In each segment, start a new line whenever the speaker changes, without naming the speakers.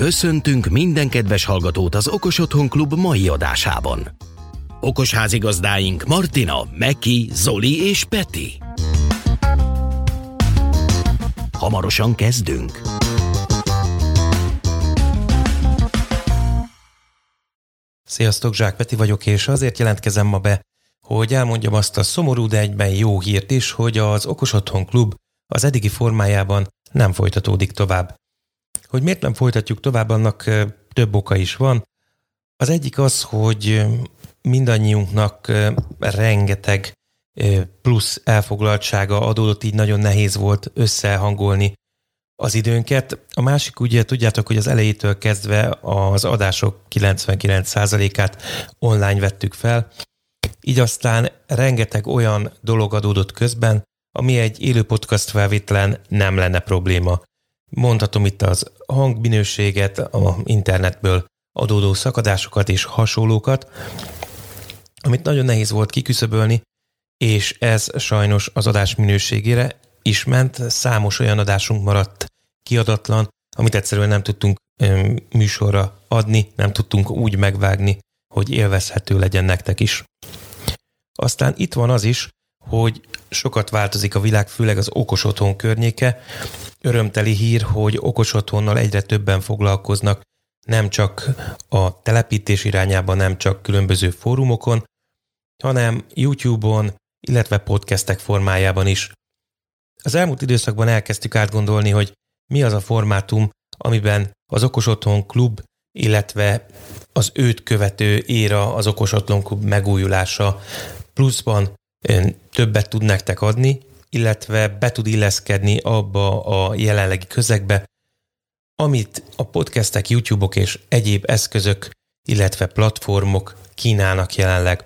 Köszöntünk minden kedves hallgatót az Okos Otthon Klub mai adásában. Okos házigazdáink Martina, Meki, Zoli és Peti. Hamarosan kezdünk.
Sziasztok, Zsák Peti vagyok, és azért jelentkezem ma be, hogy elmondjam azt a szomorú, de egyben jó hírt is, hogy az Okos Otthon Klub az eddigi formájában nem folytatódik tovább. Hogy miért nem folytatjuk tovább, annak több oka is van. Az egyik az, hogy mindannyiunknak rengeteg plusz elfoglaltsága adódott, így nagyon nehéz volt összehangolni az időnket. A másik ugye tudjátok, hogy az elejétől kezdve az adások 99%-át online vettük fel, így aztán rengeteg olyan dolog adódott közben, ami egy élő podcast felvételen nem lenne probléma. Mondhatom itt az hangminőséget, a internetből adódó szakadásokat és hasonlókat, amit nagyon nehéz volt kiküszöbölni, és ez sajnos az adás minőségére is ment. Számos olyan adásunk maradt kiadatlan, amit egyszerűen nem tudtunk műsorra adni, nem tudtunk úgy megvágni, hogy élvezhető legyen nektek is. Aztán itt van az is, hogy sokat változik a világ, főleg az okos otthon környéke. Örömteli hír, hogy okos otthonnal egyre többen foglalkoznak, nem csak a telepítés irányában, nem csak különböző fórumokon, hanem YouTube-on, illetve podcastek formájában is. Az elmúlt időszakban elkezdtük átgondolni, hogy mi az a formátum, amiben az Okos Otthon Klub, illetve az őt követő éra, az Okos Otthon Klub megújulása pluszban többet tud nektek adni, illetve be tud illeszkedni abba a jelenlegi közegbe, amit a podcastek, YouTube-ok és egyéb eszközök, illetve platformok kínálnak jelenleg.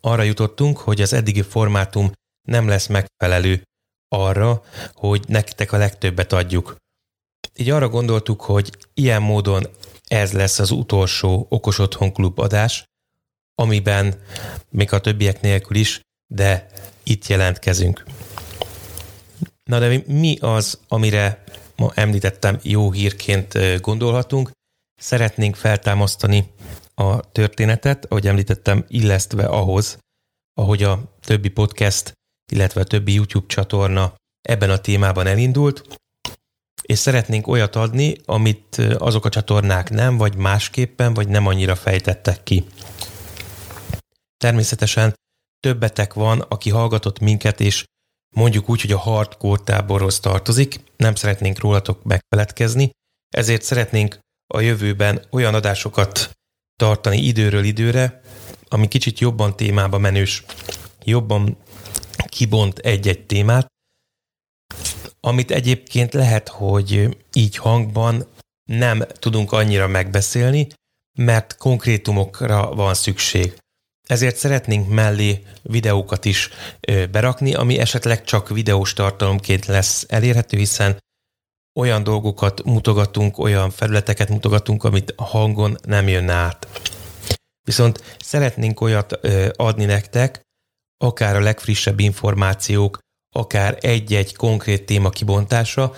Arra jutottunk, hogy az eddigi formátum nem lesz megfelelő arra, hogy nektek a legtöbbet adjuk. Így arra gondoltuk, hogy ilyen módon ez lesz az utolsó Okos Otthon Klub adás, amiben még a többiek nélkül is, de itt jelentkezünk. Na de mi az, amire ma említettem jó hírként gondolhatunk? Szeretnénk feltámasztani a történetet, ahogy említettem, illesztve ahhoz, ahogy a többi podcast, illetve a többi YouTube csatorna ebben a témában elindult, és szeretnénk olyat adni, amit azok a csatornák nem, vagy másképpen, vagy nem annyira fejtettek ki. Természetesen többetek van, aki hallgatott minket, és mondjuk úgy, hogy a hardcore táborhoz tartozik, nem szeretnénk rólatok megfeledkezni, ezért szeretnénk a jövőben olyan adásokat tartani időről időre, ami kicsit jobban témába menős, jobban kibont egy-egy témát, amit egyébként lehet, hogy így hangban nem tudunk annyira megbeszélni, mert konkrétumokra van szükség. Ezért szeretnénk mellé videókat is berakni, ami esetleg csak videós tartalomként lesz elérhető, hiszen olyan dolgokat mutogatunk, olyan felületeket mutogatunk, amit a hangon nem jön át. Viszont szeretnénk olyat adni nektek, akár a legfrissebb információk, akár egy-egy konkrét téma kibontása,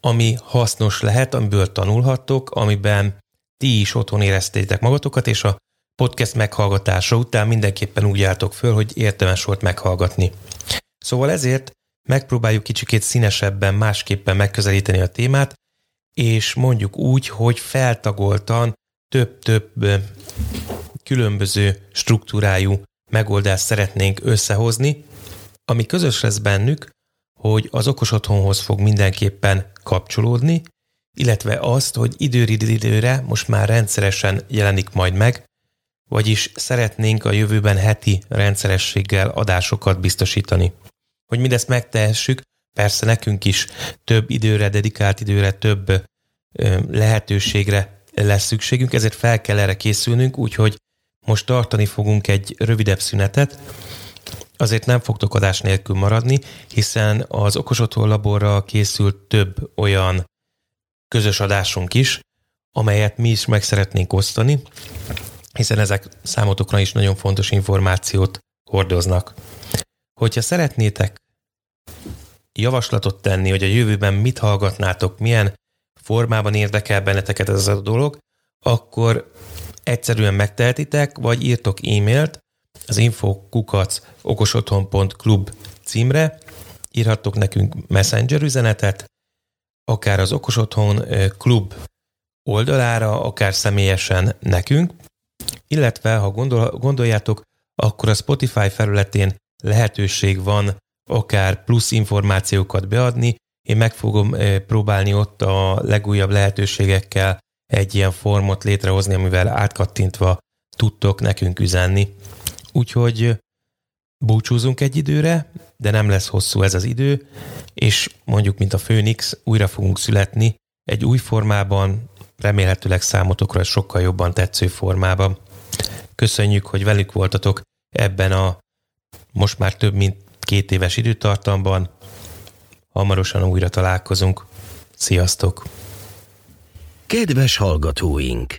ami hasznos lehet, amiből tanulhattok, amiben ti is otthon éreztétek magatokat, és a podcast meghallgatása után mindenképpen úgy álltok föl, hogy értelmes volt meghallgatni. Szóval ezért megpróbáljuk kicsikét színesebben, másképpen megközelíteni a témát, és mondjuk úgy, hogy feltagoltan több-több különböző struktúrájú megoldást szeretnénk összehozni, ami közös lesz bennük, hogy az okos otthonhoz fog mindenképpen kapcsolódni, illetve azt, hogy időről időre most már rendszeresen jelenik majd meg, vagyis szeretnénk a jövőben heti rendszerességgel adásokat biztosítani. Hogy mindezt megtehessük, persze nekünk is több időre, dedikált időre, több lehetőségre lesz szükségünk, ezért fel kell erre készülnünk, úgyhogy most tartani fogunk egy rövidebb szünetet, azért nem fogtok adás nélkül maradni, hiszen az Okos Otthon laborra készült több olyan közös adásunk is, amelyet mi is meg szeretnénk osztani, hiszen ezek számotokra is nagyon fontos információt hordoznak. Hogyha szeretnétek javaslatot tenni, hogy a jövőben mit hallgatnátok, milyen formában érdekel benneteket ez a dolog, akkor egyszerűen megtehetitek, vagy írtok e-mailt az infokukac okosotthon.club címre, írhattok nekünk messenger üzenetet, akár az Okosotthon klub oldalára, akár személyesen nekünk, illetve ha gondol, gondoljátok, akkor a Spotify felületén lehetőség van akár plusz információkat beadni. Én meg fogom próbálni ott a legújabb lehetőségekkel egy ilyen formot létrehozni, amivel átkattintva tudtok nekünk üzenni. Úgyhogy búcsúzunk egy időre, de nem lesz hosszú ez az idő, és mondjuk, mint a Phoenix, újra fogunk születni egy új formában, remélhetőleg számotokra sokkal jobban tetsző formában. Köszönjük, hogy velük voltatok ebben a most már több mint két éves időtartamban. Hamarosan újra találkozunk. Sziasztok!
Kedves hallgatóink!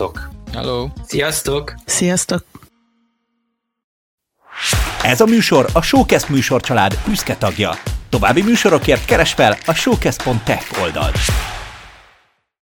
Sziasztok!
Hello!
Sziasztok!
Sziasztok!
Ez a műsor a Showcast műsorcsalád büszke tagja. További műsorokért keres fel a showcast.tech oldalt.